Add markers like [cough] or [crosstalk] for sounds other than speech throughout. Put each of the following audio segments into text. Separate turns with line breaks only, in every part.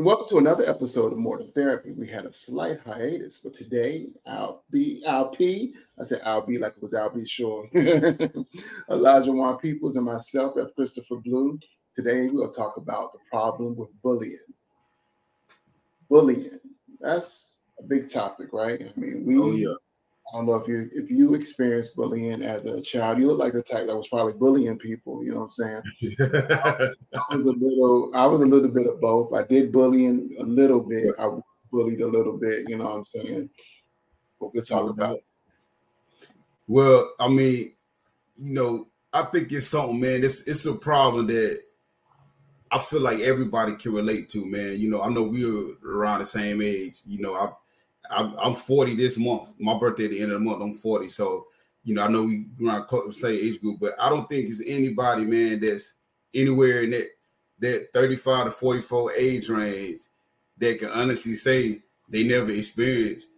Welcome to another episode of More Than Therapy. We had a slight hiatus, but today I'll be I'll be I said I'll be like it was I'll be sure. [laughs] Elijah Juan Peoples and myself at Christopher Blue. Today we'll talk about the problem with bullying. Bullying. That's a big topic, right? I mean, we
Oh yeah.
I don't know if you if you experienced bullying as a child. You look like the type that was probably bullying people. You know what I'm saying? [laughs] I was a little. I was a little bit of both. I did bullying a little bit. I was bullied a little bit. You know what I'm saying? What we'll talk about.
well, I mean, you know, I think it's something, man. It's it's a problem that I feel like everybody can relate to, man. You know, I know we're around the same age. You know, I, I'm 40 this month. My birthday at the end of the month. I'm 40, so you know, I know we around the same age group, but I don't think it's anybody, man, that's anywhere in that that 35 to 44 age range that can honestly say they never experienced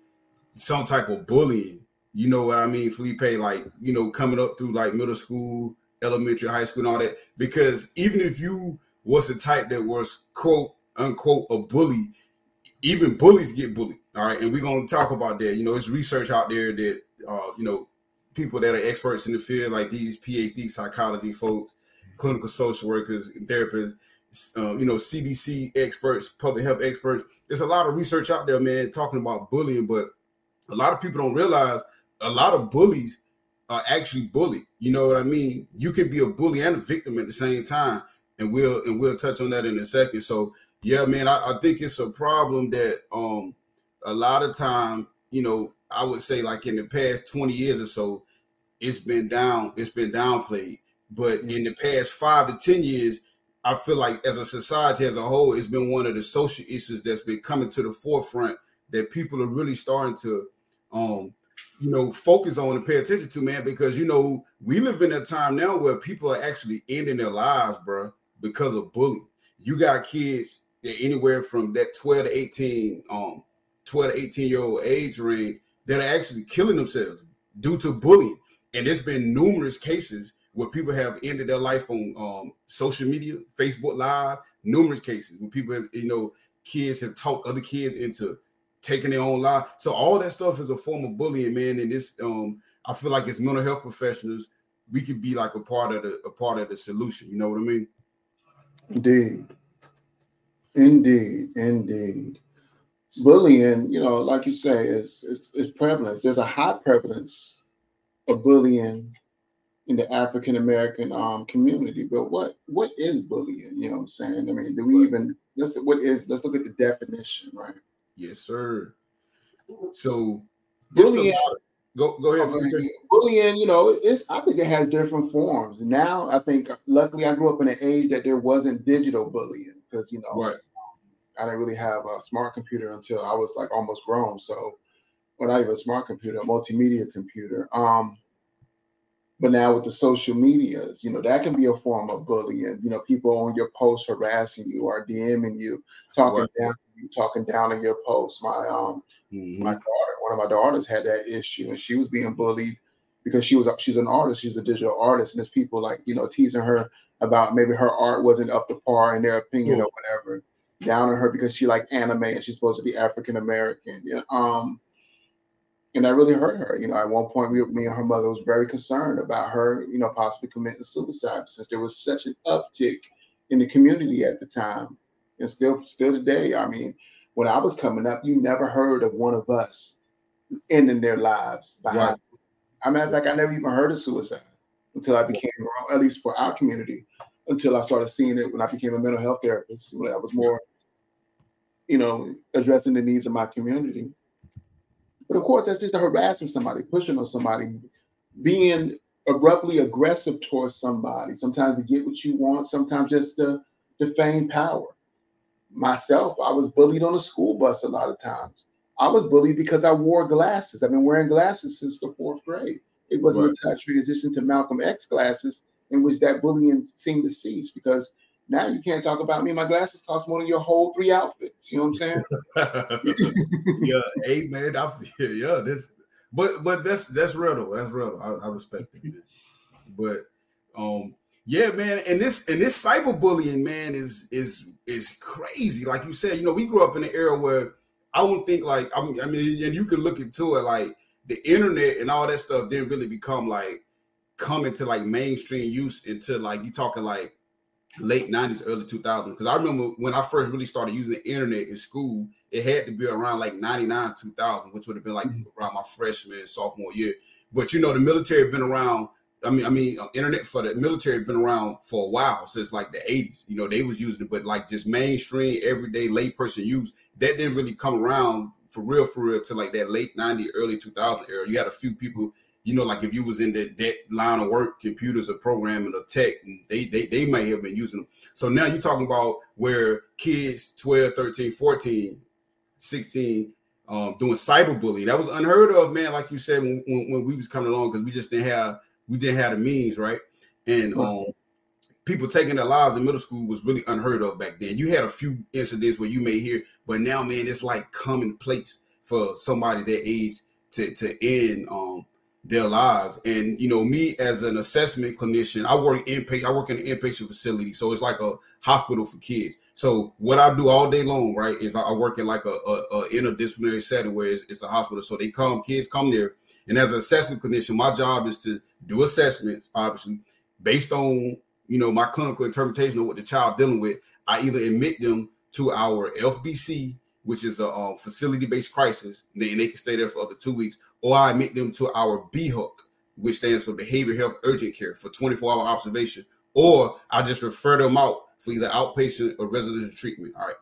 some type of bullying. You know what I mean, Felipe? Like, you know, coming up through like middle school, elementary, high school, and all that. Because even if you was the type that was quote unquote a bully, even bullies get bullied. All right. And we're gonna talk about that. You know, it's research out there that uh, you know, people that are experts in the field, like these PhD psychology folks, clinical social workers, therapists, uh, you know, CDC experts, public health experts. There's a lot of research out there, man, talking about bullying, but a lot of people don't realize a lot of bullies are actually bullied. You know what I mean? You can be a bully and a victim at the same time, and we'll and we'll touch on that in a second. So yeah, man, I, I think it's a problem that um a lot of time, you know, I would say like in the past 20 years or so, it's been down, it's been downplayed. But in the past five to 10 years, I feel like as a society as a whole, it's been one of the social issues that's been coming to the forefront that people are really starting to um you know focus on and pay attention to man because you know we live in a time now where people are actually ending their lives bro because of bullying you got kids that anywhere from that 12 to 18 um 12 to 18 year old age range that are actually killing themselves due to bullying and there's been numerous cases where people have ended their life on um, social media facebook live numerous cases where people have, you know kids have talked other kids into taking their own life. So all that stuff is a form of bullying, man. And this, um, I feel like as mental health professionals, we could be like a part of the a part of the solution. You know what I mean?
Indeed, indeed, indeed. Bullying, you know, like you say, is is, is prevalence. There's a high prevalence of bullying in the African American um, community. But what what is bullying? You know what I'm saying? I mean, do we even let's what is let's look at the definition, right?
Yes, sir. So
Bullying
of- go go ahead.
Okay.
Felipe.
Bullying, you know, it's I think it has different forms. Now I think luckily I grew up in an age that there wasn't digital bullying because you know
Right.
I didn't really have a smart computer until I was like almost grown. So well not even a smart computer, a multimedia computer. Um but now with the social medias, you know, that can be a form of bullying. You know, people on your post harassing you or DMing you, talking
Right.
down you, talking down on your post. My um
Mhm.
my daughter, one of my daughters had that issue, and she was being bullied because she was she's an artist, she's a digital artist, and there's people like you know teasing her about maybe her art wasn't up to par in their opinion
Cool.
or whatever, down on her because she like anime and she's supposed to be African American. Yeah, um, and that really hurt her. You know, at one point, we, me and her mother was very concerned about her, you know, possibly committing suicide since there was such an uptick in the community at the time, and still still today. I mean, when I was coming up, you never heard of one of us ending their lives behind.
Right.
I mean, like I never even heard of suicide until I became, grown, at least for our community, until I started seeing it when I became a mental health therapist. I was more, you know, addressing the needs of my community. But of course, that's just harassing somebody, pushing on somebody, being abruptly aggressive towards somebody. Sometimes to get what you want, sometimes just to, to feign power. Myself, I was bullied on a school bus a lot of times. I was bullied because I wore glasses. I've been wearing glasses since the fourth grade. It wasn't
Right.
until I transitioned to Malcolm X glasses in which that bullying seemed to cease because now you can't talk about me. My glasses cost more than your whole three outfits. You know what I'm saying? [laughs]
yeah, hey man, I feel yeah. This, but but that's that's real though. That's real. Though. I, I respect it. But um, Yeah, man, and this and this cyberbullying, man, is is is crazy. Like you said, you know, we grew up in an era where I don't think like I mean, I mean, and you can look into it like the internet and all that stuff didn't really become like come into like mainstream use until like you talking like late 90s, early 2000s. Because I remember when I first really started using the internet in school, it had to be around like 99, 2000, which would have been like mm-hmm. around my freshman, sophomore year. But you know, the military had been around. I mean, I mean, uh, internet for the military had been around for a while since like the 80s. You know, they was using it, but like just mainstream, everyday layperson use that didn't really come around for real, for real, to like that late 90, early 2000 era. You had a few people you know, like if you was in that, that line of work, computers or programming or tech, they, they they might have been using them. So now you're talking about where kids 12, 13, 14, 16 um, doing cyberbullying. That was unheard of, man. Like you said, when, when, when we was coming along, because we just didn't have we didn't have the means, right? And um, people taking their lives in middle school was really unheard of back then. You had a few incidents where you may hear, but now, man, it's like commonplace for somebody that age to to end um their lives. And you know, me as an assessment clinician, I work in I work in an inpatient facility, so it's like a hospital for kids. So what I do all day long, right, is I work in like a, a, a interdisciplinary setting where it's, it's, a hospital. So they come, kids come there, and as an assessment clinician, my job is to do assessments, obviously based on you know my clinical interpretation of what the child dealing with. I either admit them to our FBC which is a um, facility-based crisis, and they, can stay there for up to two weeks, or I admit them to our BHUC, which stands for Behavior Health Urgent Care for 24-hour observation, or I just refer them out for either outpatient or residential treatment. All right,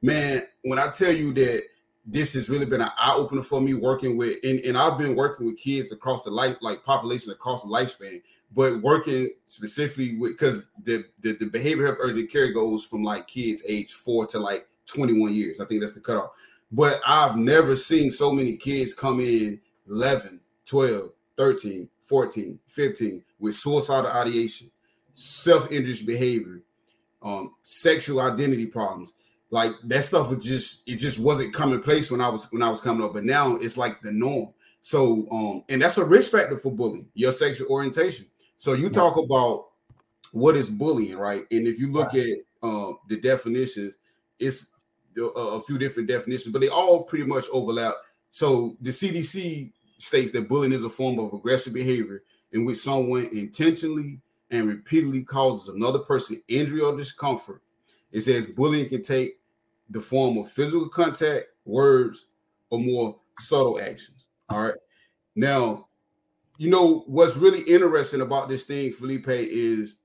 man. When I tell you that this has really been an eye opener for me working with, and, and I've been working with kids across the life, like populations across the lifespan, but working specifically with because the, the the behavior health urgent care goes from like kids age four to like 21 years. I think that's the cutoff. But I've never seen so many kids come in 11, 12, 13, 14, 15 with suicidal ideation, self-injurious behavior, um, sexual identity problems. Like that stuff was just it just wasn't commonplace when I was when I was coming up, but now it's like the norm. So um, and that's a risk factor for bullying, your sexual orientation. So you talk about what is bullying, right? And if you look right. at uh, the definitions, it's a few different definitions, but they all pretty much overlap. So the CDC states that bullying is a form of aggressive behavior in which someone intentionally and repeatedly causes another person injury or discomfort. It says bullying can take the form of physical contact, words, or more subtle actions. All right. Now, you know what's really interesting about this thing, Felipe, is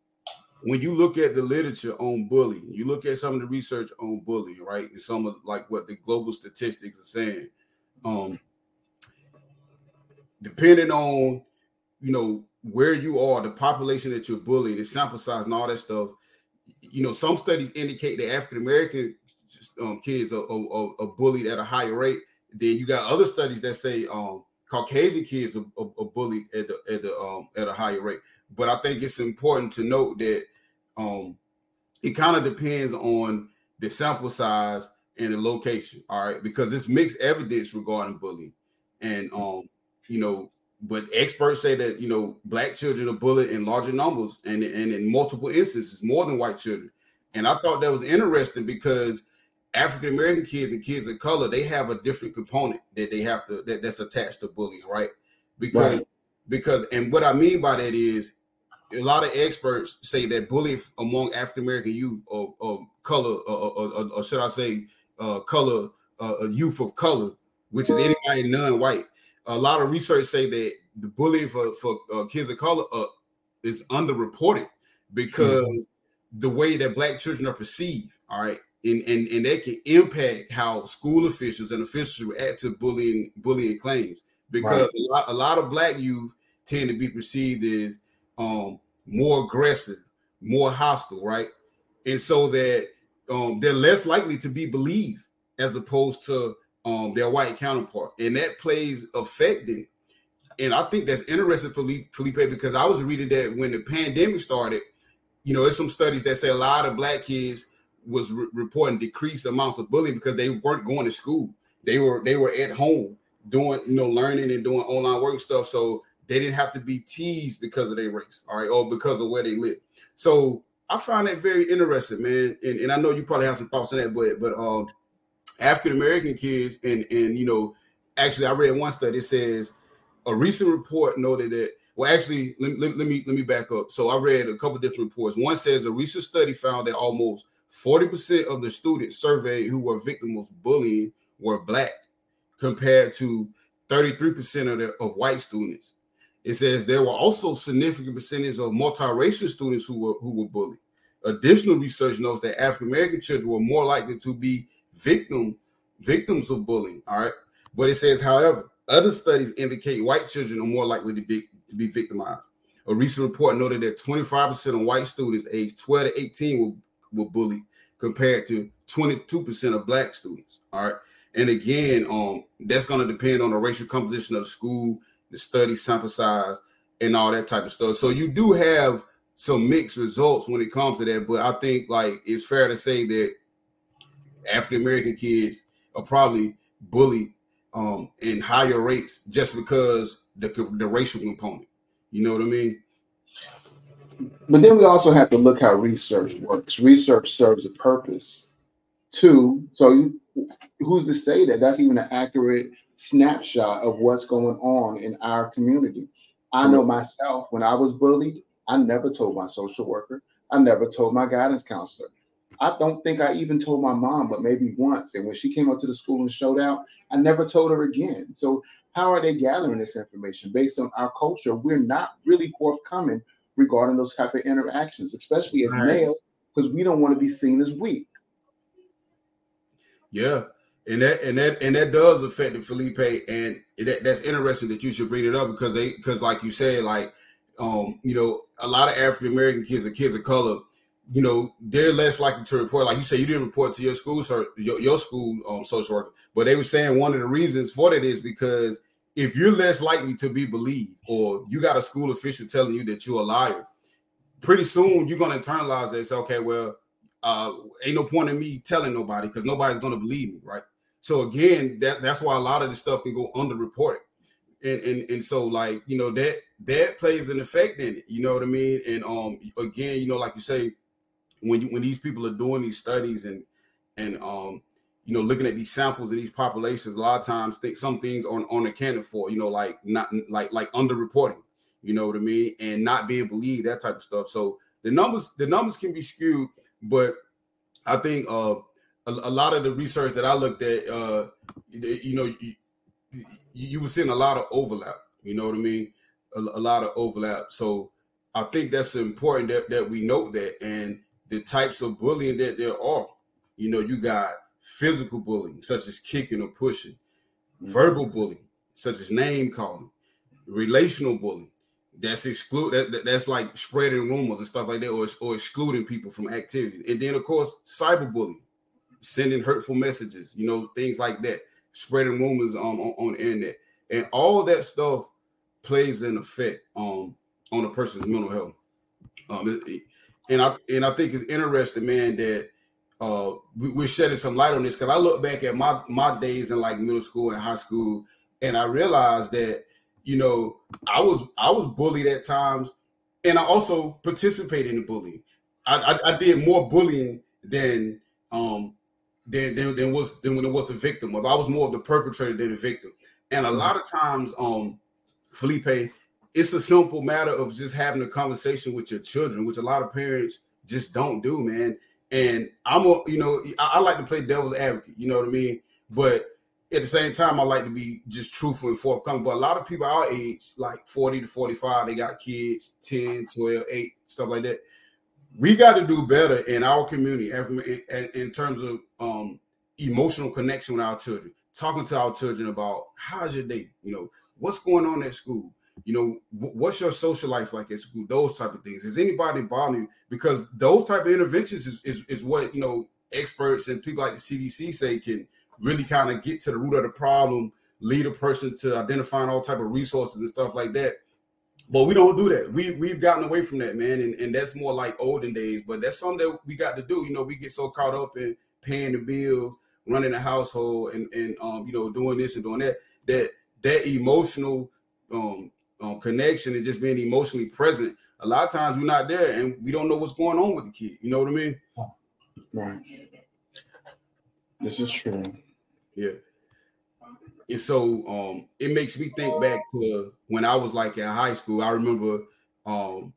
when you look at the literature on bullying, you look at some of the research on bullying, right? And some of like what the global statistics are saying. Um, depending on you know where you are, the population that you're bullying, the sample size, and all that stuff. You know, some studies indicate that African American um, kids are, are, are, bullied at a higher rate. Then you got other studies that say um, Caucasian kids are, are, bullied at the, at the um, at a higher rate. But I think it's important to note that um, it kind of depends on the sample size and the location. All right, because it's mixed evidence regarding bullying, and um, you know, but experts say that you know black children are bullied in larger numbers and and in multiple instances more than white children. And I thought that was interesting because African American kids and kids of color they have a different component that they have to that, that's attached to bullying, right? Because right. because and what I mean by that is a lot of experts say that bullying among African American youth or, or color or, or, or, should I say uh, color uh, youth of color, which is anybody non-white. A lot of research say that the bullying for for uh, kids of color uh, is underreported because mm-hmm. the way that black children are perceived. All right. And, and, and that can impact how school officials and officials react to bullying bullying claims because right. a, lot, a lot of black youth tend to be perceived as um, more aggressive, more hostile, right? And so that um, they're less likely to be believed as opposed to um, their white counterparts, and that plays affecting. And I think that's interesting, Felipe, Felipe, because I was reading that when the pandemic started, you know, there's some studies that say a lot of black kids was re- reporting decreased amounts of bullying because they weren't going to school. They were they were at home doing you know learning and doing online work stuff. So they didn't have to be teased because of their race, all right, or because of where they live. So I find that very interesting, man. And, and I know you probably have some thoughts on that, but but um African American kids and and you know, actually I read one study that says a recent report noted that well, actually, let, let, let, me let me back up. So I read a couple different reports. One says a recent study found that almost 40% of the students surveyed who were victims of bullying were black, compared to 33% of, the, of white students. It says there were also significant percentage of multiracial students who were who were bullied. Additional research notes that African American children were more likely to be victim victims of bullying. All right, but it says, however, other studies indicate white children are more likely to be to be victimized. A recent report noted that 25% of white students aged 12 to 18 were, were bullied compared to 22% of black students. All right. And again, um, that's going to depend on the racial composition of the school, the study sample size, and all that type of stuff. So you do have some mixed results when it comes to that. But I think like it's fair to say that African American kids are probably bullied um, in higher rates just because the the racial component. You know what I mean?
But then we also have to look how research works. Research serves a purpose too. So you, who's to say that that's even an accurate snapshot of what's going on in our community? I know myself when I was bullied, I never told my social worker. I never told my guidance counselor. I don't think I even told my mom, but maybe once. And when she came up to the school and showed out, I never told her again. So how are they gathering this information based on our culture? We're not really forthcoming regarding those type of interactions, especially as right. male, because we don't want to be seen as weak.
Yeah, and that and that and that does affect the Felipe, and that, that's interesting that you should bring it up because they because like you said, like um, you know, a lot of African American kids and kids of color you know, they're less likely to report. Like you said, you didn't report to your school, or your, your school um, social worker, but they were saying one of the reasons for that is because if you're less likely to be believed, or you got a school official telling you that you're a liar, pretty soon you're gonna internalize that say, okay, well, uh, ain't no point in me telling nobody because nobody's gonna believe me, right? So again, that that's why a lot of this stuff can go underreported. And, and and so like you know that that plays an effect in it you know what i mean and um again you know like you say when you when these people are doing these studies and and um you know looking at these samples and these populations a lot of times think some things aren't, aren't accounted for you know like not like like underreporting you know what i mean and not being believed that type of stuff so the numbers the numbers can be skewed but i think uh a, a lot of the research that i looked at uh you know you, you were seeing a lot of overlap you know what i mean a, a lot of overlap so i think that's important that, that we note that and the types of bullying that there are. You know, you got physical bullying, such as kicking or pushing, mm-hmm. verbal bullying, such as name calling, relational bullying. That's exclude that, that, that's like spreading rumors and stuff like that, or, or excluding people from activity. And then of course, cyberbullying, sending hurtful messages, you know, things like that, spreading rumors on, on, on the internet. And all that stuff plays an effect on on a person's mental health. Um, and I and I think it's interesting, man, that uh, we, are shedding some light on this because I look back at my my days in like middle school and high school, and I realized that you know I was I was bullied at times, and I also participated in the bullying. I, I, I did more bullying than um than, than than was than when it was the victim of. I was more of the perpetrator than the victim, and a lot of times, um, Felipe, it's a simple matter of just having a conversation with your children, which a lot of parents just don't do, man. And I'm a, you know, I, I like to play devil's advocate, you know what I mean? But at the same time, I like to be just truthful and forthcoming. But a lot of people our age, like 40 to 45, they got kids, 10, 12, 8, stuff like that. We got to do better in our community in, terms of um, emotional connection with our children, talking to our children about how's your day, you know, what's going on at school, you know what's your social life like at school those type of things is anybody bothering you because those type of interventions is, is, is what you know experts and people like the cdc say can really kind of get to the root of the problem lead a person to identifying all type of resources and stuff like that but we don't do that we we've gotten away from that man and, and that's more like olden days but that's something that we got to do you know we get so caught up in paying the bills running the household and and um you know doing this and doing that that that emotional um um, connection and just being emotionally present. A lot of times we're not there and we don't know what's going on with the kid. You know what I mean?
Right. This is true.
Yeah. And so um, it makes me think back to when I was like in high school. I remember um,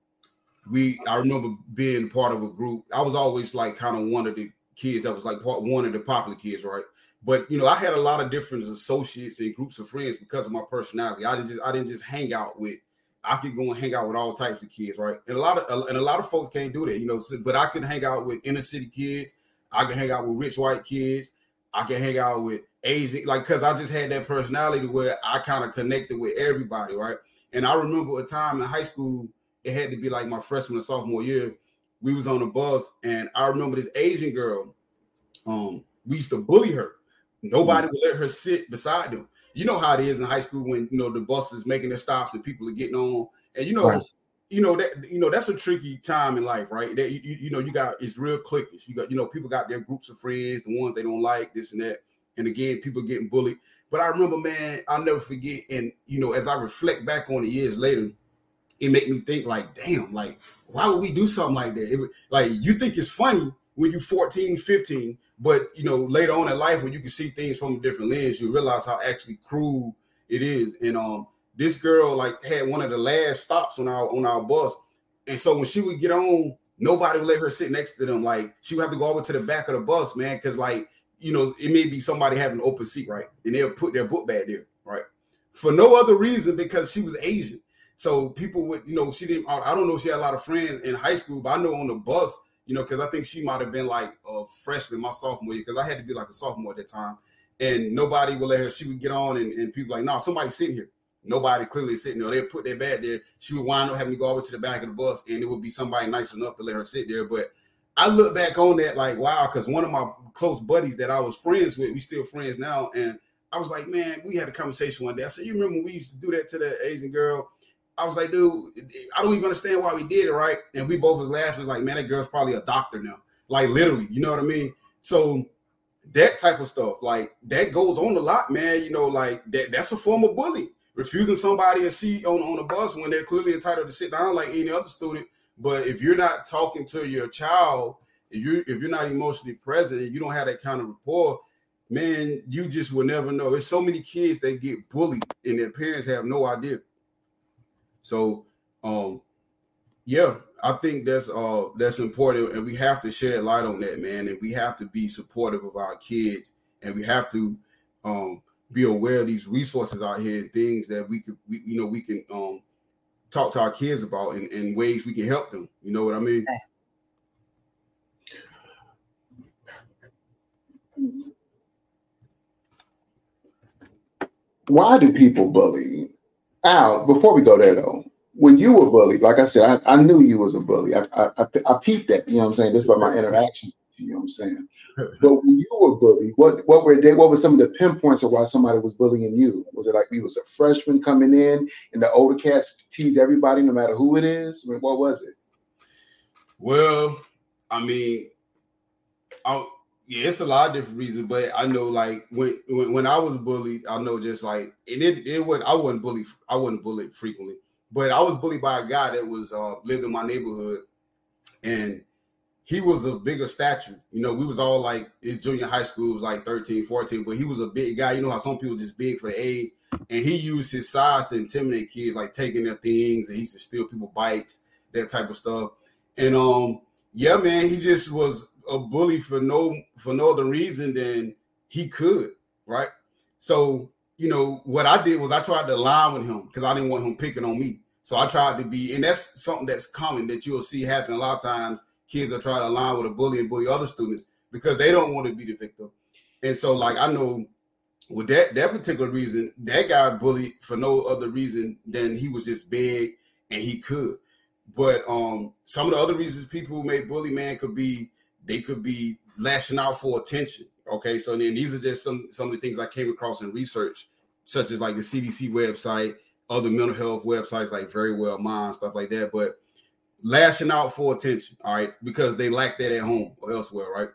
we I remember being part of a group. I was always like kind of one of the kids that was like part one of the popular kids, right? But you know, I had a lot of different associates and groups of friends because of my personality. I didn't just I didn't just hang out with. I could go and hang out with all types of kids, right? And a lot of and a lot of folks can't do that, you know. So, but I could hang out with inner city kids. I could hang out with rich white kids. I can hang out with Asian, like because I just had that personality where I kind of connected with everybody, right? And I remember a time in high school, it had to be like my freshman or sophomore year. We was on a bus, and I remember this Asian girl. Um, we used to bully her. Nobody would let her sit beside them. You know how it is in high school when you know the bus is making their stops and people are getting on, and you know, right. You know that you know that's a tricky time in life, right? That you, you, know you got it's real cliquish. You got you know people got their groups of friends, the ones they don't like, this and that, and again people getting bullied. But I remember, man, I'll never forget. And you know, as I reflect back on it years later, it made me think like, damn, like why would we do something like that? It, like you think it's funny when you're 14, 15, but you know, later on in life when you can see things from a different lens, you realize how actually cruel it is. And um, this girl like had one of the last stops on our on our bus. And so when she would get on, nobody would let her sit next to them. Like she would have to go over to the back of the bus, man, because like you know, it may be somebody having an open seat, right? And they'll put their book bag there, right? For no other reason because she was Asian. So people would, you know, she didn't. I don't know if she had a lot of friends in high school, but I know on the bus, you know, because I think she might have been like a freshman my sophomore year, because I had to be like a sophomore at that time, and nobody would let her. She would get on, and, and people like, no, nah, somebody's sitting here. Nobody clearly sitting there. They put their bag there. She would wind up having to go over to the back of the bus, and it would be somebody nice enough to let her sit there. But I look back on that like, wow, because one of my close buddies that I was friends with, we still friends now, and I was like, man, we had a conversation one day. I said, you remember we used to do that to that Asian girl? I was like, dude, I don't even understand why we did it, right? And we both was laughing, like, man, that girl's probably a doctor now. Like literally, you know what I mean? So that type of stuff, like that goes on a lot, man. You know, like that that's a form of bullying. Refusing somebody a seat on, on a bus when they're clearly entitled to sit down like any other student. But if you're not talking to your child, if you if you're not emotionally present and you don't have that kind of rapport, man, you just will never know. There's so many kids that get bullied and their parents have no idea. So, um, yeah, I think that's uh that's important, and we have to shed light on that, man. And we have to be supportive of our kids, and we have to um be aware of these resources out here and things that we could, we, you know, we can um talk to our kids about and, and ways we can help them. You know what I mean?
Why do people bully? Al, before we go there though, when you were bullied, like I said, I, I knew you was a bully. I, I, I, I peeped that, you know what I'm saying? This was my interaction, you know what I'm saying? but when you were bullied, what what were they, what were some of the pinpoints of why somebody was bullying you? Was it like you was a freshman coming in and the older cats tease everybody no matter who it is? I mean, what was it?
Well, I mean, I, yeah, it's a lot of different reasons, but I know like when when, when I was bullied, I know just like and it it was I wasn't bullied I wasn't bullied frequently, but I was bullied by a guy that was uh lived in my neighborhood and he was a bigger stature. You know, we was all like in junior high school, was like 13, 14, but he was a big guy. You know how some people just big for the age. And he used his size to intimidate kids, like taking their things, and he used to steal people bikes, that type of stuff. And um, yeah, man, he just was a bully for no for no other reason than he could, right? So, you know, what I did was I tried to align with him because I didn't want him picking on me. So I tried to be, and that's something that's common that you'll see happen a lot of times kids are trying to align with a bully and bully other students because they don't want to be the victim. And so, like, I know with that that particular reason, that guy bullied for no other reason than he was just big and he could. But um, some of the other reasons people who may bully man could be they could be lashing out for attention. Okay, so then these are just some some of the things I came across in research, such as like the CDC website, other mental health websites like Very Well Mind, stuff like that. But lashing out for attention, all right, because they lack that at home or elsewhere, right?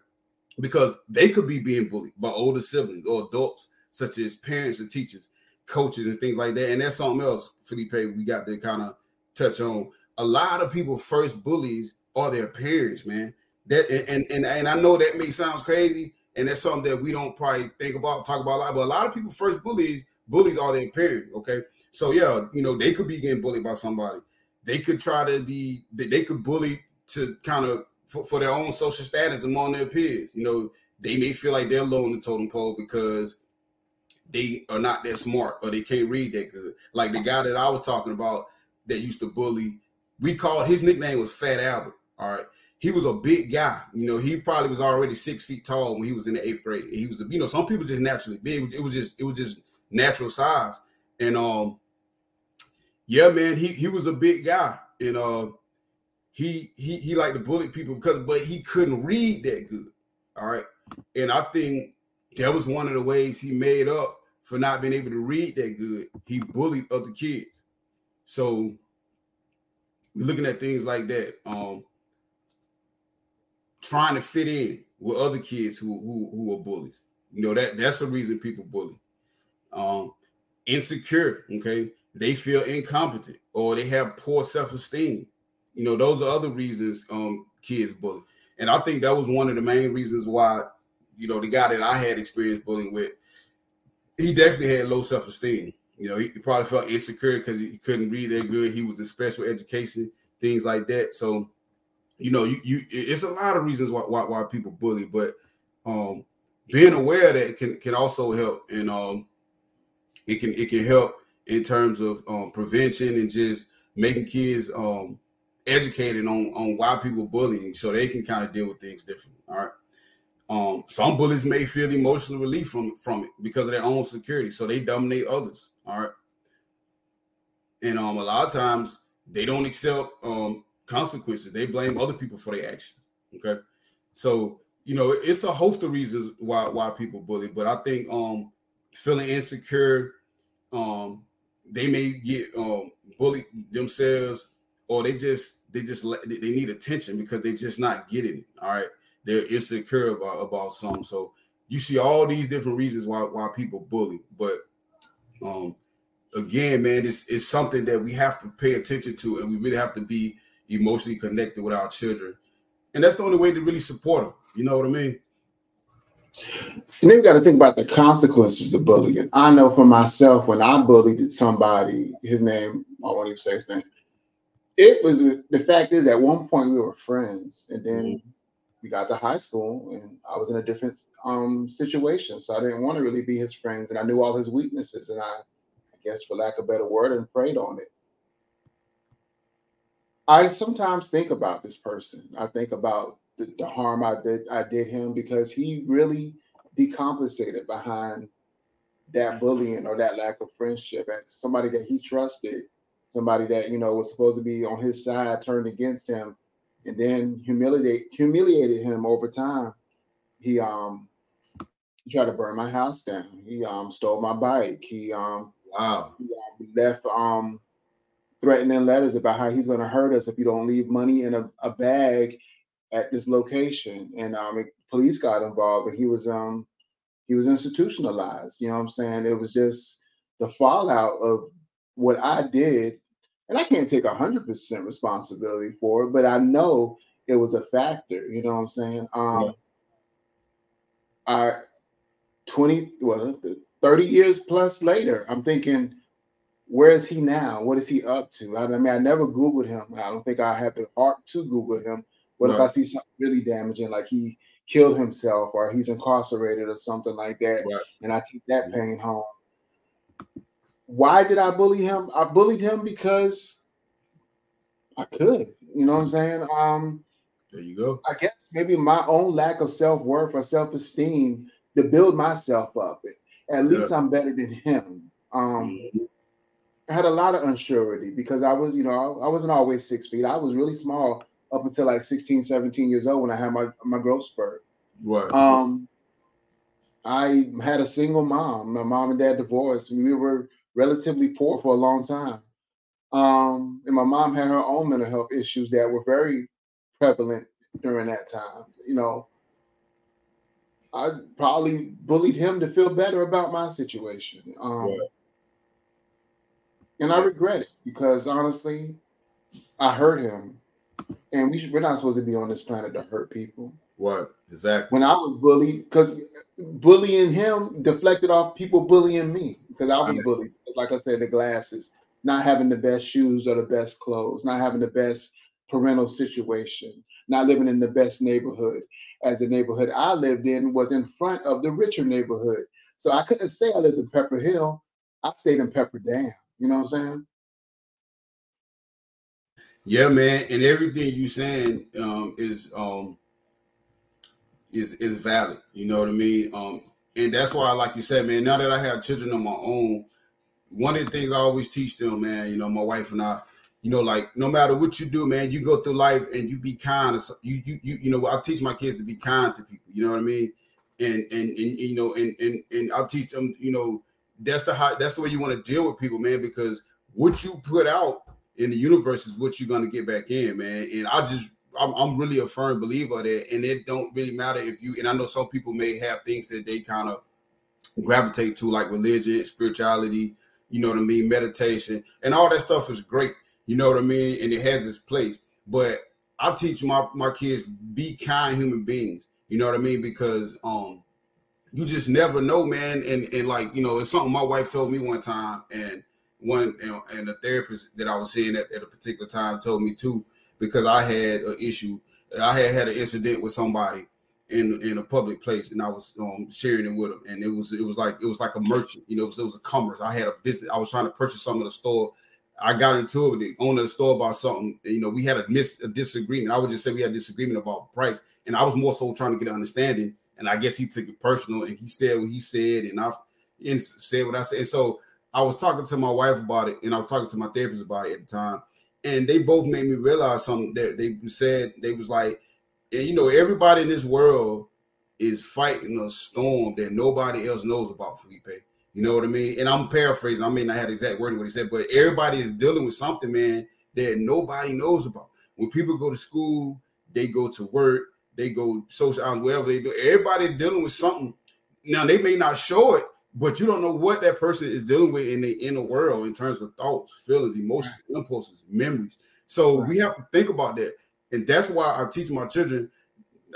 Because they could be being bullied by older siblings or adults, such as parents and teachers. coaches and things like that. And that's something else, Felipe, we got to kind of touch on. A lot of people first bullies are their parents, man. That and and and I know that may sounds crazy, and that's something that we don't probably think about, talk about a lot. But a lot of people first bullies bullies are their parents. Okay, so yeah, you know they could be getting bullied by somebody. They could try to be. They could bully to kind of for, for their own social status among their peers. You know, they may feel like they're low on the totem pole because they are not that smart or they can't read that good. Like the guy that I was talking about that used to bully, we called his nickname was Fat Albert. All right. He was a big guy. You know, he probably was already six feet tall when he was in the eighth grade. He was, you know, some people just naturally big. It was just, it was just natural size. And um, yeah, man, he he was a big guy. And uh he he he liked to bully people because but he couldn't read that good. All right. And I think that was one of the ways he made up for not being able to read that good. He bullied other kids. So we're looking at things like that. Um, trying to fit in with other kids who who who are bullies. You know that that's the reason people bully. Um, insecure. Okay, they feel incompetent or they have poor self esteem. You know, those are other reasons um kids bully. And I think that was one of the main reasons why, you know, the guy that I had experience bullying with, he definitely had low self esteem. You know, he probably felt insecure because he couldn't read that good. He was in special education, things like that. So, you know, you you it's a lot of reasons why why, why people bully, but um being aware that can can also help and um it can it can help in terms of um prevention and just making kids um educated on on why people bullying so they can kind of deal with things differently. All right. Um, some bullies may feel emotional relief from from it because of their own security, so they dominate others. All right. And um, a lot of times they don't accept um consequences. They blame other people for their actions. Okay. So you know, it's a host of reasons why why people bully, but I think um feeling insecure, um, they may get um bullied themselves or they just they just they need attention because they just not getting it. All right, they're insecure about about something. So you see all these different reasons why why people bully, but um again, man, it's it's something that we have to pay attention to, and we really have to be emotionally connected with our children, and that's the only way to really support them. You know what I mean?
And then you got to think about the consequences of bullying. I know for myself when I bullied somebody, his name, I won't even say his name it was the fact is at one point we were friends and then mm-hmm. we got to high school and I was in a different um situation. So I didn't want to really be his friends and I knew all his weaknesses and I, I guess for lack of a better word and preyed on it. I sometimes think about this person. I think about the, the harm I did I did him because he really decompensated behind that bullying or that lack of friendship. And somebody that he trusted somebody that you know was supposed to be on his side turned against him and then humiliate humiliated him over time. He um he tried to burn my house down. He um stole my bike. He um
wow.
he, um, left um threatening letters about how he's going to hurt us if you don't leave money in a, a bag at this location and um police got involved and he was um he was institutionalized you know what i'm saying it was just the fallout of what I did, and I can't take 100% responsibility for it, but I know it was a factor. You know what I'm saying? Um, yeah. I 20, well, 30 years plus later, I'm thinking, where is he now? What is he up to? I, mean, I never Googled him. I don't think I have the heart to Google him. What right. if I see something really damaging, like he killed himself or he's incarcerated or something like that, right. and I take that pain home? why did I bully him? I bullied him because I could. You know what I'm saying? Um,
there you go.
I guess maybe my own lack of self worth or self esteem to build myself up. At least yeah. I'm better than him. Um, mm-hmm. I had a lot of unsurety because I was, you know, I, I, wasn't always six feet. I was really small up until like 16, 17 years old when I had my, my growth spurt.
Right.
Um, I had a single mom. My mom and dad divorced. We were relatively poor for a long time. Um, and my mom had her own mental health issues that were very prevalent during that time. You know, I probably bullied him to feel better about my situation. Um, And I regret it because honestly, I hurt him. And we should, we're not supposed to be on this planet to hurt people.
What exactly?
When I was bullied, because bullying him deflected off people bullying me because I was bullied. Like I said, the glasses, not having the best shoes or the best clothes, not having the best parental situation, not living in the best neighborhood. As the neighborhood I lived in was in front of the richer neighborhood. So I couldn't say I lived in Pepper Hill. I stayed in Pepper Dam. You know what I'm saying?
Yeah, man. And everything you saying um, is um, is is valid. You know what I mean? Um, and that's why, like you said, man. Now that I have children of my own, one of the things I always teach them, man. You know, my wife and I, you know, like no matter what you do, man, you go through life and you be kind. You you you you know, I teach my kids to be kind to people. You know what I mean? And and and you know, and and and I teach them, you know, that's the how that's the way you want to deal with people, man, because what you put out in the universe is what you're gonna get back in, man. And I just I'm, I'm really a firm believer that, and it don't really matter if you. And I know some people may have things that they kind of gravitate to, like religion, spirituality. You know what I mean? Meditation and all that stuff is great. You know what I mean? And it has its place. But I teach my my kids be kind human beings. You know what I mean? Because um, you just never know, man. And and like you know, it's something my wife told me one time, and one and, and a therapist that I was seeing at, at a particular time told me too, because I had an issue. I had had an incident with somebody in in a public place, and I was um, sharing it with them, and it was it was like it was like a merchant, you know, it was, it was a commerce. I had a business. I was trying to purchase something at the store I got into it with the owner of the store about something. You know, we had a miss a disagreement. I would just say we had a disagreement about price, and I was more so trying to get an understanding. And I guess he took it personal, and he said what he said, and I and said what I said. And so I was talking to my wife about it, and I was talking to my therapist about it at the time, and they both made me realize something that they said. They was like, you know, everybody in this world is fighting a storm that nobody else knows about, Felipe. You know what I mean? And I'm paraphrasing. I may not have the exact wording what he said, but everybody is dealing with something, man, that nobody knows about. When people go to school, they go to work, they go social whatever they do. Everybody dealing with something. Now they may not show it, but you don't know what that person is dealing with in the inner world in terms of thoughts, feelings, emotions, right. impulses, memories. So right. we have to think about that. And that's why I teach my children.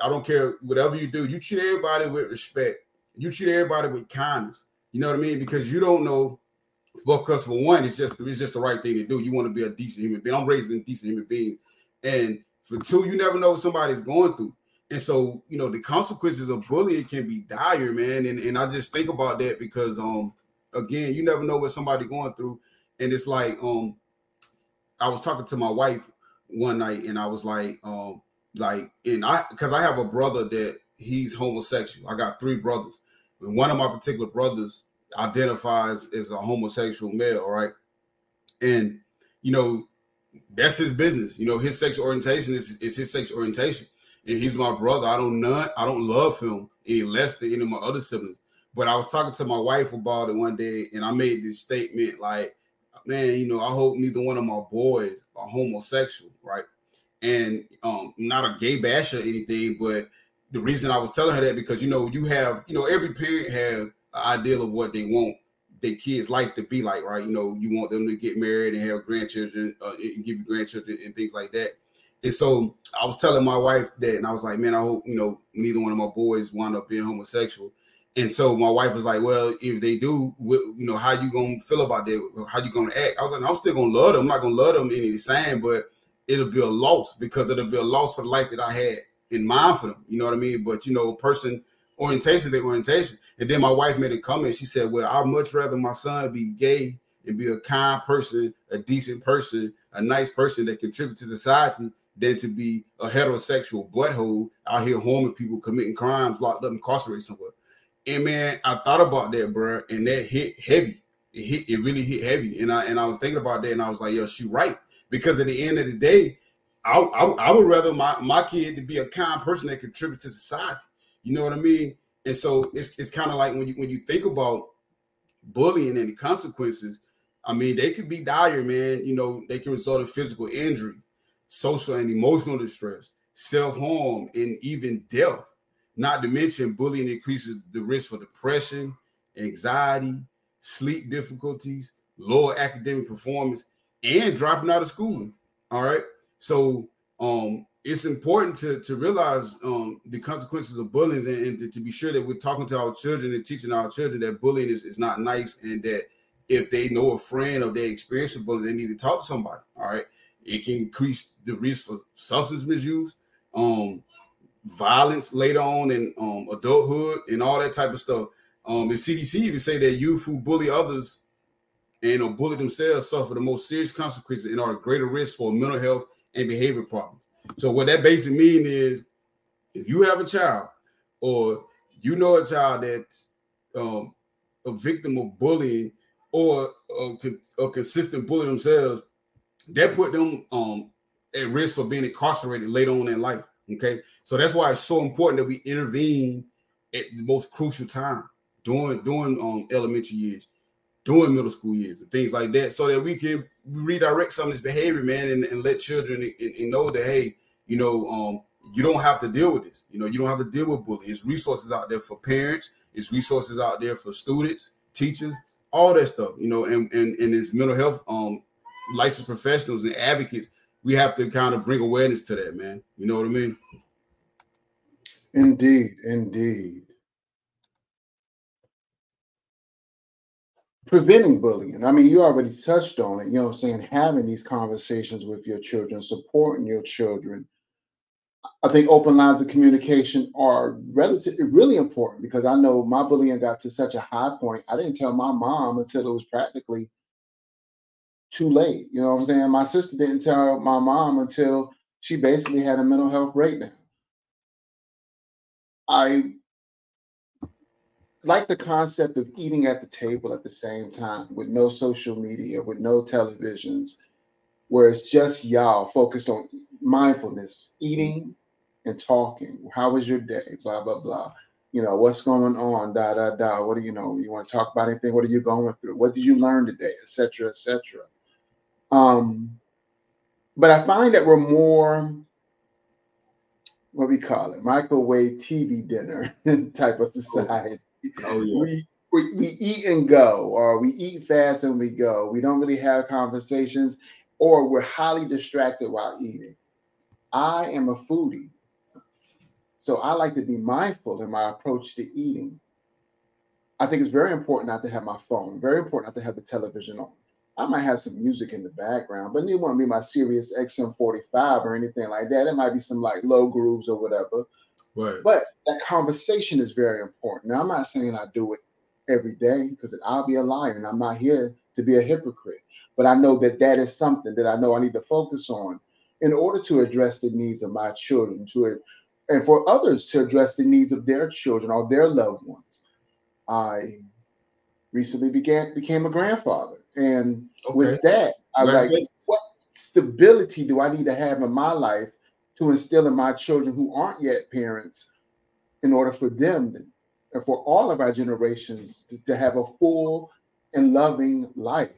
I don't care whatever you do, you treat everybody with respect. You treat everybody with kindness. You know what I mean? Because you don't know. Because for one, it's just it's just the right thing to do. You want to be a decent human being. I'm raising decent human beings, and for two, you never know what somebody's going through. And so, you know, the consequences of bullying can be dire, man. And, and I just think about that because um again, you never know what somebody going through. And it's like um I was talking to my wife one night and I was like, um, like, and I because I have a brother that he's homosexual. I got three brothers and one of my particular brothers identifies as a homosexual male, right? And you know, that's his business. You know, his sexual orientation is, is his sexual orientation. And he's my brother. I don't not I don't love him any less than any of my other siblings. But I was talking to my wife about it one day, and I made this statement like, man, you know, I hope neither one of my boys are homosexual, right? And um, not a gay bash or anything, but the reason I was telling her that because you know you have you know every parent have an ideal of what they want their kids' life to be like, right? You know, you want them to get married and have grandchildren, uh, and give you grandchildren and things like that. And so I was telling my wife that, and I was like, man, I hope you know neither one of my boys wind up being homosexual. And so my wife was like, well, if they do, you know, how you gonna feel about that? How you gonna act? I was like, I'm still gonna love them. I'm not gonna love them any the same, but it'll be a loss because it'll be a loss for the life that I had in mind for them. You know what I mean? But you know, person orientation, the orientation. And then my wife made a comment. She said, "Well, I'd much rather my son be gay and be a kind person, a decent person, a nice person that contributes to society." Than to be a heterosexual butthole out here harming people, committing crimes, locked up, incarcerated somewhere. And man, I thought about that, bro, and that hit heavy. It hit, it really hit heavy. And I and I was thinking about that, and I was like, yo, she right. Because at the end of the day, I, I, I would rather my, my kid to be a kind person that contributes to society. You know what I mean? And so it's it's kind of like when you when you think about bullying and the consequences, I mean, they could be dire, man. You know, they can result in physical injury, social and emotional distress, self-harm, and even death. Not to mention bullying increases the risk for depression, anxiety, sleep difficulties, lower academic performance, and dropping out of school. All right. So um, it's important to to realize um, the consequences of bullying and, and to, to, be sure that we're talking to our children and teaching our children that bullying is, is not nice and that if they know a friend or they experience bullying, they need to talk to somebody. All right. It can increase the risk for substance misuse, um, violence later on in um, adulthood, and all that type of stuff. Um, the CDC even say that youth who bully others and or bully themselves suffer the most serious consequences and are at greater risk for mental health and behavior problems. So what that basically means is if you have a child or you know a child that's um, a victim of bullying or a, a consistent bully themselves, that put them um, at risk for being incarcerated later on in life. Okay, so that's why it's so important that we intervene at the most crucial time during during um, elementary years, during middle school years, and things like that, so that we can redirect some of this behavior, man, and, and let children and, and know that hey, you know, um, you don't have to deal with this. You know, you don't have to deal with bullying. It's resources out there for parents. It's resources out there for students, teachers, all that stuff. You know, and and and it's mental health um licensed professionals and advocates. We have to kind of bring awareness to that, man. You know what I mean?
Indeed, indeed. Preventing bullying. I mean, you already touched on it, you know what I'm saying? Having these conversations with your children, supporting your children. I think open lines of communication are relatively really important because I know my bullying got to such a high point. I didn't tell my mom until it was practically too late. You know what I'm saying? My sister didn't tell my mom until she basically had a mental health breakdown. I like the concept of eating at the table at the same time with no social media, with no televisions, where it's just y'all focused on mindfulness, eating and talking. How was your day? Blah, blah, blah. You know, what's going on? Da, da, da. What do you know? You want to talk about anything? What are you going through? What did you learn today? Etc. Etc. Um, but I find that we're more what we call it microwave TV dinner [laughs] type of society. Oh, yeah. we, we we eat and go, or we eat fast and we go. We don't really have conversations, or we're highly distracted while eating. I am a foodie, so I like to be mindful in my approach to eating. I think it's very important not to have my phone. Very important not to have the television on. I might have some music in the background, but it won't be my Sirius XM45 or anything like that. It might be some like low grooves or whatever. Right. But that conversation is very important. Now, I'm not saying I do it every day because I'll be a liar and I'm not here to be a hypocrite. But I know that that is something that I know I need to focus on in order to address the needs of my children, to it, and for others to address the needs of their children or their loved ones. I recently began became a grandfather. And okay. with that, I was like, what stability do I need to have in my life to instill in my children who aren't yet parents in order for them and for all of our generations to, to have a full and loving life?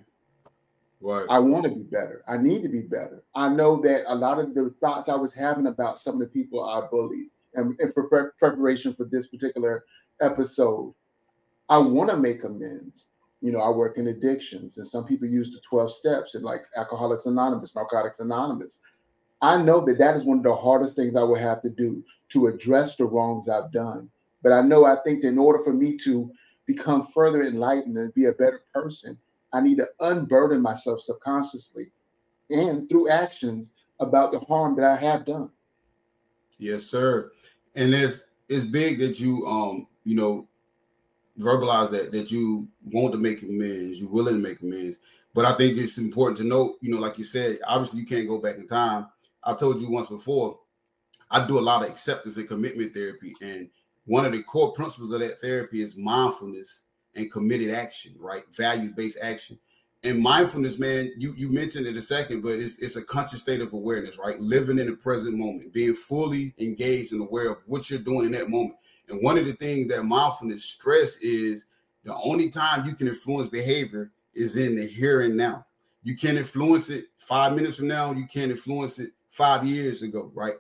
Right. I want to be better. I need to be better. I know that a lot of the thoughts I was having about some of the people I bullied, and, for pre- preparation for this particular episode, I want to make amends you know, I work in addictions, and some people use the 12 steps and like Alcoholics Anonymous, Narcotics Anonymous. I know that that is one of the hardest things I would have to do to address the wrongs I've done. But I know I think that in order for me to become further enlightened and be a better person, I need to unburden myself subconsciously and through actions about the harm that I have done.
Yes, sir. And it's it's big that you um you know verbalize that that you want to make amends, you're willing to make amends. But I think it's important to note, you know, like you said, obviously you can't go back in time. I told you once before, I do a lot of acceptance and commitment therapy, and one of the core principles of that therapy is mindfulness and committed action, right? Value-based action. And mindfulness, man, you you mentioned it a second, but it's it's a conscious state of awareness, right? Living in the present moment, being fully engaged and aware of what you're doing in that moment. And one of the things that mindfulness stress is the only time you can influence behavior is in the here and now. You can't influence it five minutes from now. You can't influence it five years ago, right?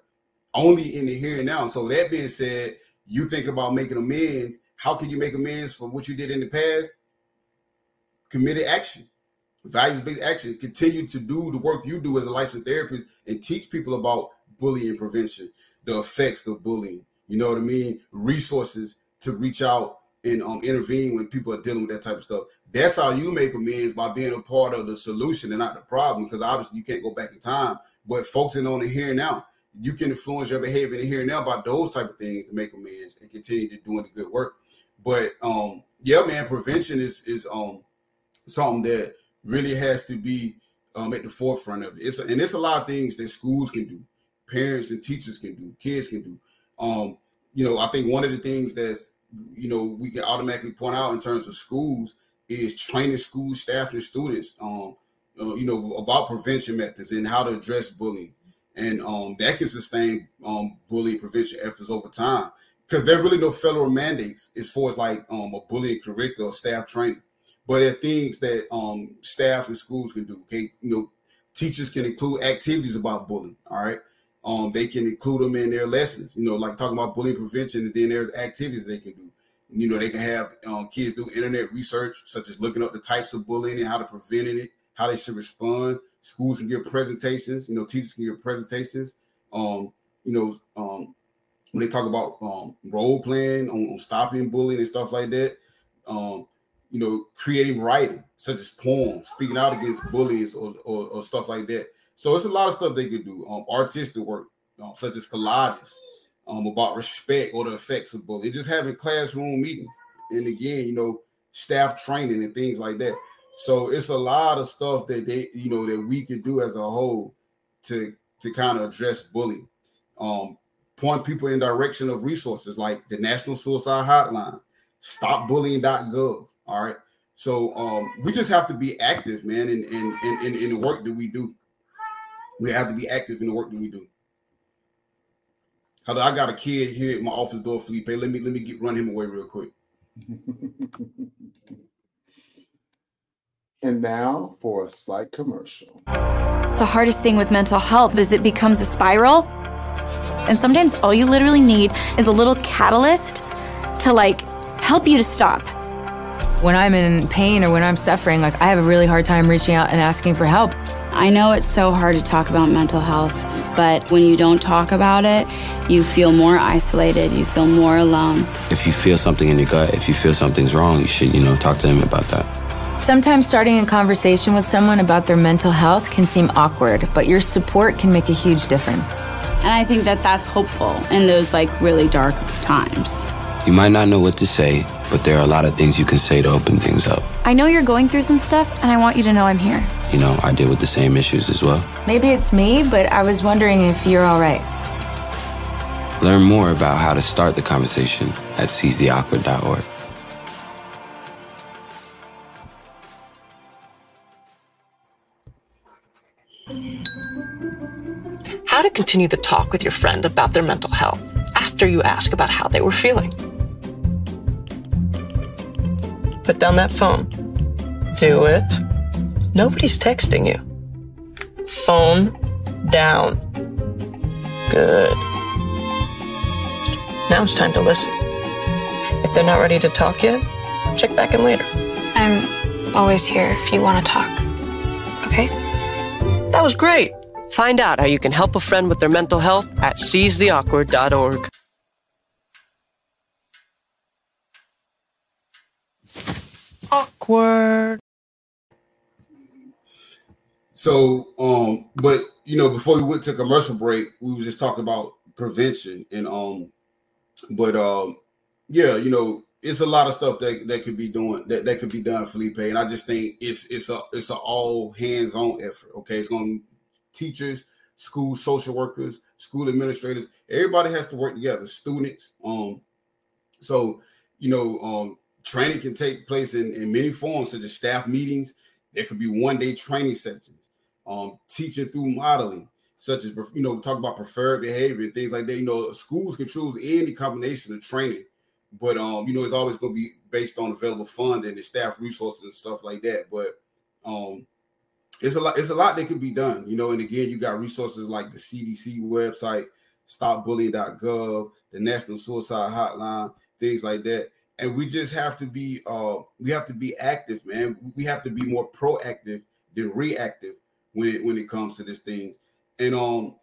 Only in the here and now. So that being said, you think about making amends. How can you make amends for what you did in the past? Committed action. values-based action, continue to do the work you do as a licensed therapist and teach people about bullying prevention, the effects of bullying. You know what I mean? Resources to reach out and um, intervene when people are dealing with that type of stuff. That's how you make amends by being a part of the solution and not the problem. Because obviously you can't go back in time, but focusing on the here and now, you can influence your behavior in the here and now by those type of things to make amends and continue to doing the good work. But um, yeah, man, prevention is is um something that really has to be um, at the forefront of it. It's and it's a lot of things that schools can do, parents and teachers can do, kids can do. Um, you know, I think one of the things that's you know we can automatically point out in terms of schools is training school staff and students, um, uh, you know, about prevention methods and how to address bullying, and um, that can sustain um, bullying prevention efforts over time because there are really no federal mandates as far as like um, a bullying curriculum or staff training. But there are things that um, staff and schools can do. Okay, you know, teachers can include activities about bullying. All right, um, they can include them in their lessons. You know, like talking about bullying prevention, and then there's activities they can do. You know, they can have um, kids do internet research, such as looking up the types of bullying and how to prevent it, how they should respond. Schools can give presentations. You know, teachers can give presentations. Um, you know, um, when they talk about um, role playing on, on, stopping bullying and stuff like that. Um, you know, creating writing such as poems, speaking out against bullies or, or, or stuff like that. So it's a lot of stuff they could do. Um, artistic work, um, such as collages, um, about respect or the effects of bullying. Just having classroom meetings, and again, you know, staff training and things like that. So it's a lot of stuff that they, you know, that we can do as a whole to to kind of address bullying. Um, point people in direction of resources like the National Suicide Hotline, stopbullying.gov. All right. So um, we just have to be active, man, in, in in in the work that we do. We have to be active in the work that we do. How I got a kid here at my office door, Felipe. Let me let me get run him away real quick. [laughs]
and now for a slight commercial.
The hardest thing with mental health is it becomes a spiral. And sometimes all you literally need is a little catalyst to like help you to stop
when I'm in pain or when I'm suffering, like I have a really hard time reaching out and asking for help.
I know it's so hard to talk about mental health, but when you don't talk about it, you feel more isolated, you feel more alone.
If you feel something in your gut, if you feel something's wrong, you should, you know, talk to them about that.
Sometimes starting a conversation with someone about their mental health can seem awkward, but your support can make a huge difference.
And I think that that's hopeful in those like really dark times.
You might not know what to say, but there are a lot of things you can say to open things up.
I know you're going through some stuff, and I want you to know I'm here.
You know, I deal with the same issues as well.
Maybe it's me, but I was wondering if you're all right.
Learn more about how to start the conversation at seizetheawkward.org.
How to continue the talk with your friend about their mental health after you ask about how they were feeling. Put down that phone. Do it. Nobody's texting you. Phone down. Good. Now it's time to listen. If they're not ready to talk yet, check back in later.
I'm always here if you want to talk. Okay?
That was great. Find out how you can help a friend with their mental health at seizetheawkward.org. Awkward.
So, um, but you know, before we went to commercial break, we was just talking about prevention and um, but um, yeah, you know, it's a lot of stuff that that could be doing that that could be done, Felipe. And I just think it's it's a it's a all hands on effort. Okay, it's going to teachers, school social workers, school administrators. Everybody has to work together. Students. Um, so you know, um, training can take place in, in many forms, such as staff meetings. There could be one day training sessions, um, teaching through modeling, such as you know, talk about preferred behavior and things like that. You know, schools can choose any combination of training, but um, you know, it's always going to be based on available funding and the staff resources and stuff like that. But um, it's a lot. It's a lot that can be done. You know, and again, you got resources like the CDC website, StopBullying.gov, the National Suicide Hotline, things like that and we just have to be uh we have to be active man we have to be more proactive than reactive when it when it comes to this things. And um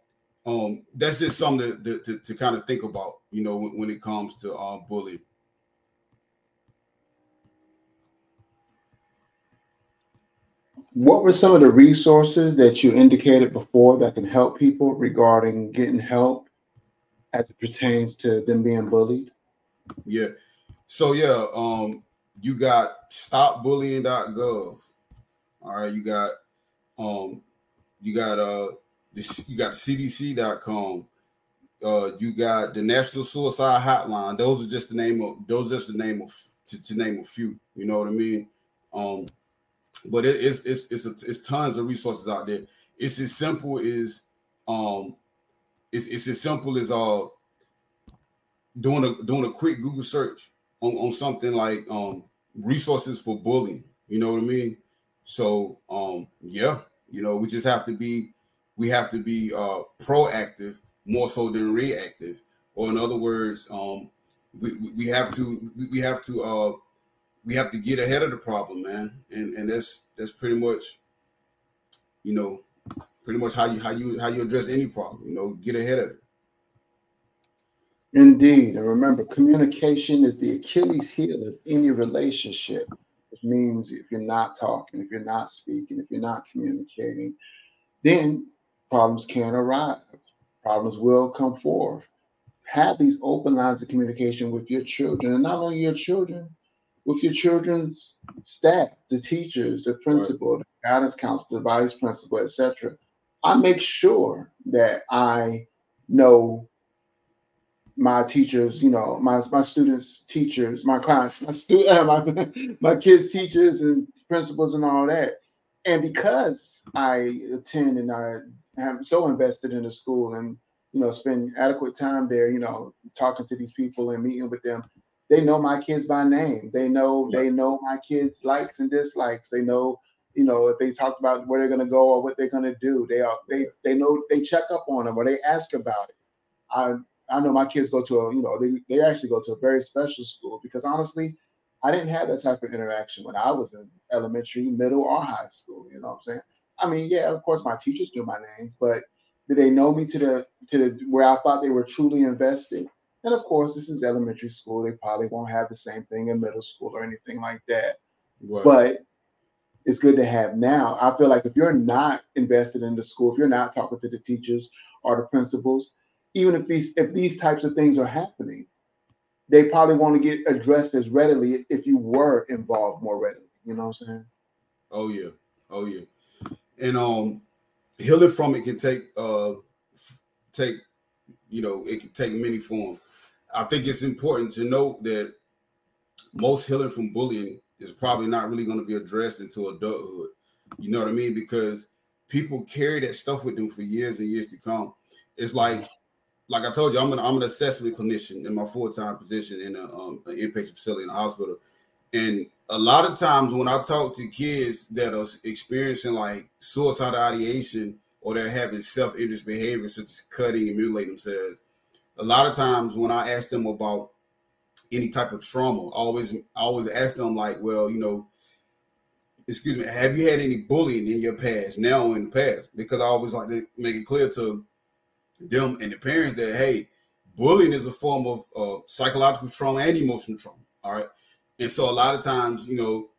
um that's just something to, to, to kind of think about, you know, when, when it comes to um bullying.
What were some of the resources that you indicated before that can help people regarding getting help as it pertains to them being bullied?
Yeah. So yeah, um, you got stopbullying.gov. All right, you got um you got uh this you got cdc.com. Uh you got the National Suicide Hotline. Those are just the name of those are just the name of to, to name a few, you know what I mean? Um but it, it's it's it's a, it's tons of resources out there. It's as simple as um it's, it's as simple as uh doing a doing a quick Google search on, on something like um resources for bullying. You know what I mean? So um yeah, you know, we just have to be we have to be uh proactive more so than reactive. Or in other words, um we, we have to we have to uh we have to get ahead of the problem, man. And and that's that's pretty much you know pretty much how you how you how you address any problem, you know, get ahead of it.
Indeed. And remember, communication is the Achilles heel of any relationship. Which means if you're not talking, if you're not speaking, if you're not communicating, then problems can arise. Problems will come forth. Have these open lines of communication with your children, and not only your children, with your children's staff, the teachers, the principal, right. the guidance counselor, the vice principal, etc. I make sure that I know my teachers, you know, my my students' teachers, my class, my student, [laughs] uh, my my kids' teachers and principals and all that. And because I attend and I am so invested in the school and you know spend adequate time there, you know, talking to these people and meeting with them, they know my kids by name. They know yeah. they know my kids' likes and dislikes. They know, you know, if they talk about where they're gonna go or what they're gonna do. They are they they know they check up on them or they ask about it. I I know my kids go to a, you know, they, they actually go to a very special school because honestly, I didn't have that type of interaction when I was in elementary, middle, or high school. You know what I'm saying? I mean, yeah, of course my teachers knew my names, but did they know me to the to the where I thought they were truly invested? And of course, this is elementary school. They probably won't have the same thing in middle school or anything like that. Right. But it's good to have now. I feel like if you're not invested in the school, if you're not talking to the teachers or the principals, even if these if these types of things are happening, they probably want to get addressed as readily if you were involved more readily. You know what I'm saying?
Oh yeah, oh yeah, and um, healing from it can take uh take you know it can take many forms. I think it's important to note that most healing from bullying is probably not really going to be addressed until adulthood. You know what I mean? Because people carry that stuff with them for years and years to come. It's like like I told you, I'm an I'm an assessment clinician in my full time position in a, um, an inpatient facility in a hospital, and a lot of times when I talk to kids that are experiencing like suicidal ideation or they're having self injurious behavior such as cutting and mutilating themselves, a lot of times when I ask them about any type of trauma, I always I always ask them like, well, you know, excuse me, have you had any bullying in your past, now in the past? Because I always like to make it clear to them and the parents that hey, bullying is a form of uh, psychological trauma and emotional trauma. All right, and so a lot of times, you know,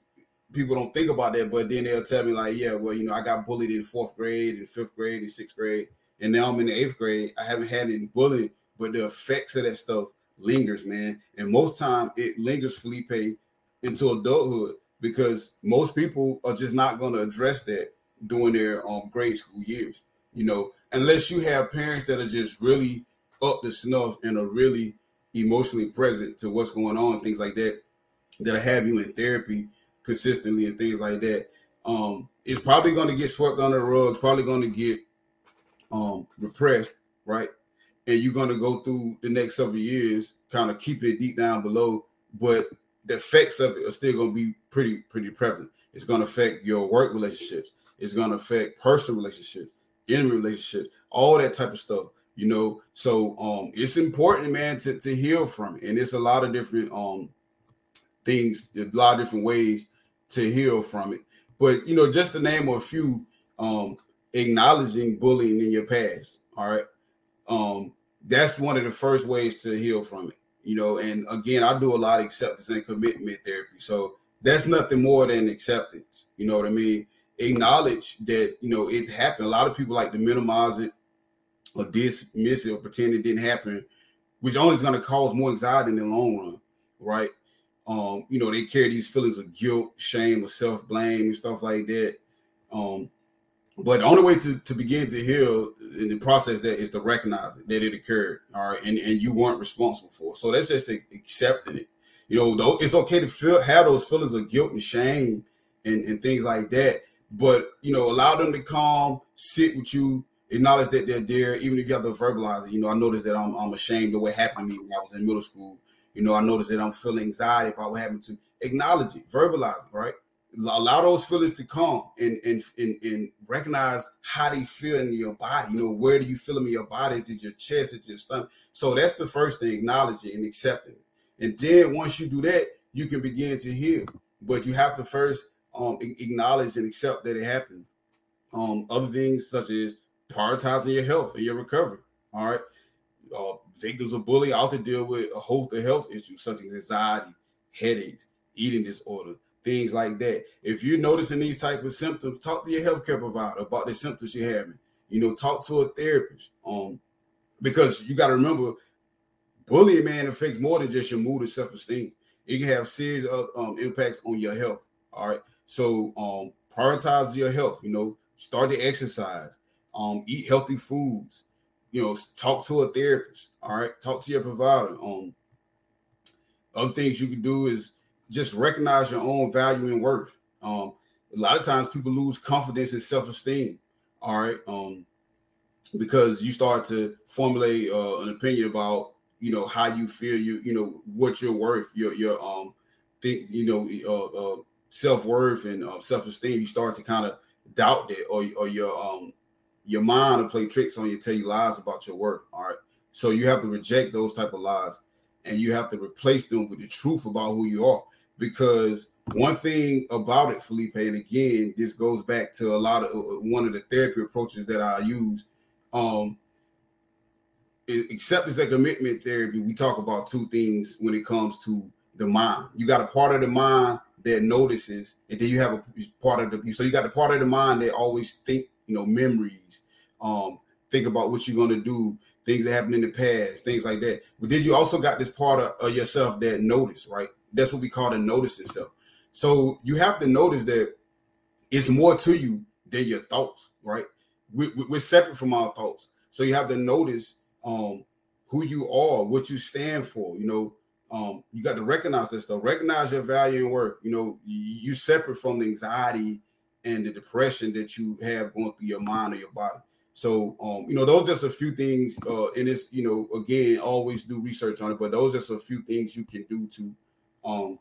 people don't think about that, but then they'll tell me like, yeah, well, you know, I got bullied in fourth grade, in fifth grade, in sixth grade, and now I'm in the eighth grade. I haven't had any bullying, but the effects of that stuff lingers, man. And most time it lingers, Felipe, into adulthood because most people are just not going to address that during their um, grade school years you know, unless you have parents that are just really up to snuff and are really emotionally present to what's going on, things like that, that have you in therapy consistently and things like that. Um, it's probably going to get swept under the rug. It's probably going to get um repressed, right? And you're going to go through the next several years, kind of keep it deep down below, but the effects of it are still going to be pretty, pretty prevalent. It's going to affect your work relationships. It's going to affect personal relationships in relationships, all that type of stuff, you know. So um it's important, man, to, to heal from it. And it's a lot of different um things, a lot of different ways to heal from it. But you know, just to name a few, um, acknowledging bullying in your past. All right. Um, that's one of the first ways to heal from it. You know, and again, I do a lot of acceptance and commitment therapy. So that's nothing more than acceptance. You know what I mean? Acknowledge that, you know, it happened. A lot of people like to minimize it or dismiss it or pretend it didn't happen, which only is going to cause more anxiety in the long run, right? Um, you know, they carry these feelings of guilt, shame, or self-blame and stuff like that. Um, but the only way to, to begin to heal in the process that is to recognize it, that it occurred, all right, and, and you weren't responsible for. It. So that's just accepting it. You know, though it's okay to feel have those feelings of guilt and shame and, and things like that. But you know, allow them to calm, sit with you, acknowledge that they're there, even if you have to verbalize it. You know, I noticed that I'm, I'm ashamed of what happened to me when I was in middle school. You know, I noticed that I'm feeling anxiety about what happened to acknowledge it, verbalize it, right? Allow those feelings to come and and, and and recognize how they feel in your body. You know, where do you feel in your body? Is it your chest? Is it your stomach? So that's the first thing, acknowledge it and accepting it. And then once you do that, you can begin to heal. But you have to first um, acknowledge and accept that it happened. Um, other things such as prioritizing your health and your recovery. All right. Uh, victims of bullying often deal with a host of health issues such as anxiety, headaches, eating disorder, things like that. If you're noticing these type of symptoms, talk to your healthcare provider about the symptoms you're having. You know, talk to a therapist. Um, because you got to remember, bullying man affects more than just your mood and self-esteem. It can have serious uh, um, impacts on your health. All right. So um, prioritize your health. You know, start to exercise um, eat healthy foods, you know, talk to a therapist, all right, talk to your provider. Um, other things you can do is just recognize your own value and worth. Um, a lot of times people lose confidence and self-esteem, all right, um, because you start to formulate uh, an opinion about you know how you feel, you you know what you're worth, your your um think you know uh, uh self worth and uh, self esteem. You start to kind of doubt that, or or your um your mind will play tricks on you, tell you lies about your work. All right. So you have to reject those type of lies and you have to replace them with the truth about who you are. Because one thing about it, Felipe, and again, this goes back to a lot of uh, one of the therapy approaches that I use. Um, acceptance and commitment therapy, we talk about two things when it comes to the mind. You got a part of the mind that notices, and then you have a part of the so you got the part of the mind that always think you know, memories. Um, think about what you're gonna do, things that happened in the past, things like that. But did you also got this part of, of yourself that notice, right? That's what we call the noticing self. So you have to notice that it's more to you than your thoughts, right? We, are separate from our thoughts. So you have to notice um, who you are, what you stand for. You know, um, you got to recognize this stuff. Recognize your value and work. You know, you, separate from the anxiety and the depression that you have going through your mind or your body. So, um, you know, those just a few things, uh, and it's, you know, again, always do research on it, but those are just a few things you can do to um,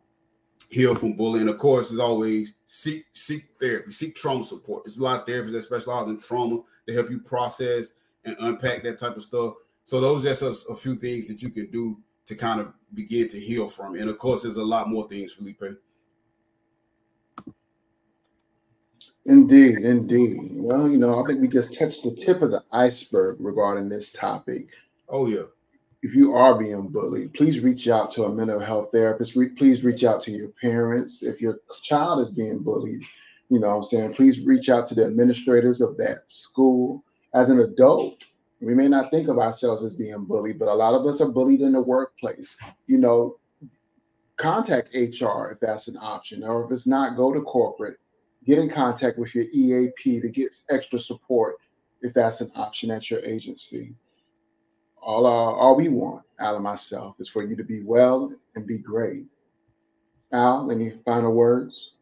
heal from bullying. Of course, as always, seek seek therapy, seek trauma support. There's a lot of therapists that specialize in trauma to help you process and unpack that type of stuff. So those just a, a few things that you can do to kind of begin to heal from. And of course, there's a lot more things, Felipe.
Indeed, indeed. Well, you know, I think we just touched the tip of the iceberg regarding this topic.
Oh, yeah.
If you are being bullied, please reach out to a mental health therapist. Re- please reach out to your parents. If your child is being bullied, you know I'm saying, please reach out to the administrators of that school. As an adult, we may not think of ourselves as being bullied, but a lot of us are bullied in the workplace. You know, contact HR if that's an option, or if it's not, go to corporate get in contact with your EAP to get extra support if that's an option at your agency. All, uh, all we want, Al and myself, is for you to be well and be great. Al, any final words?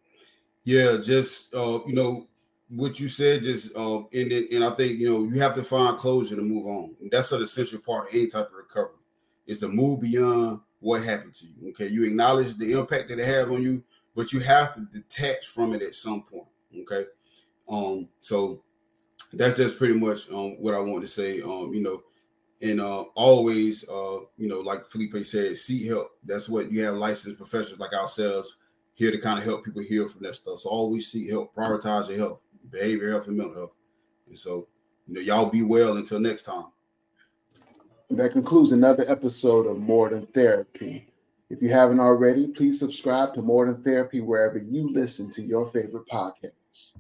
Yeah, just uh, you know what you said, just uh, and and I think you know you have to find closure to move on. That's an essential part of any type of recovery. Is to move beyond what happened to you. Okay, you acknowledge the impact that it had on you, but you have to detach from it at some point. Okay. Um, so that's just pretty much um what I want to say. Um, you know, and uh always uh, you know, like Felipe said, seek help. That's what you have licensed professionals like ourselves here to kind of help people heal from that stuff. So always seek help, prioritize your health, behavior health, and mental health. And so, you know, y'all be well until next time.
That concludes another episode of More Than Therapy. If you haven't already, please subscribe to More Than Therapy wherever you listen to your favorite podcasts.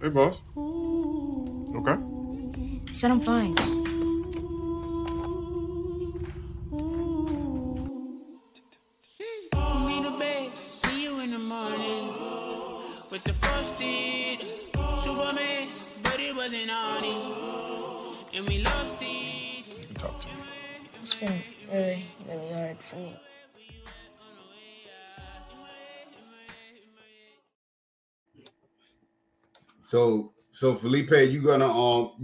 Hey, boss. Okay.
I said I'm fine. Been really, really hard for me.
So, so Felipe, you gonna um, you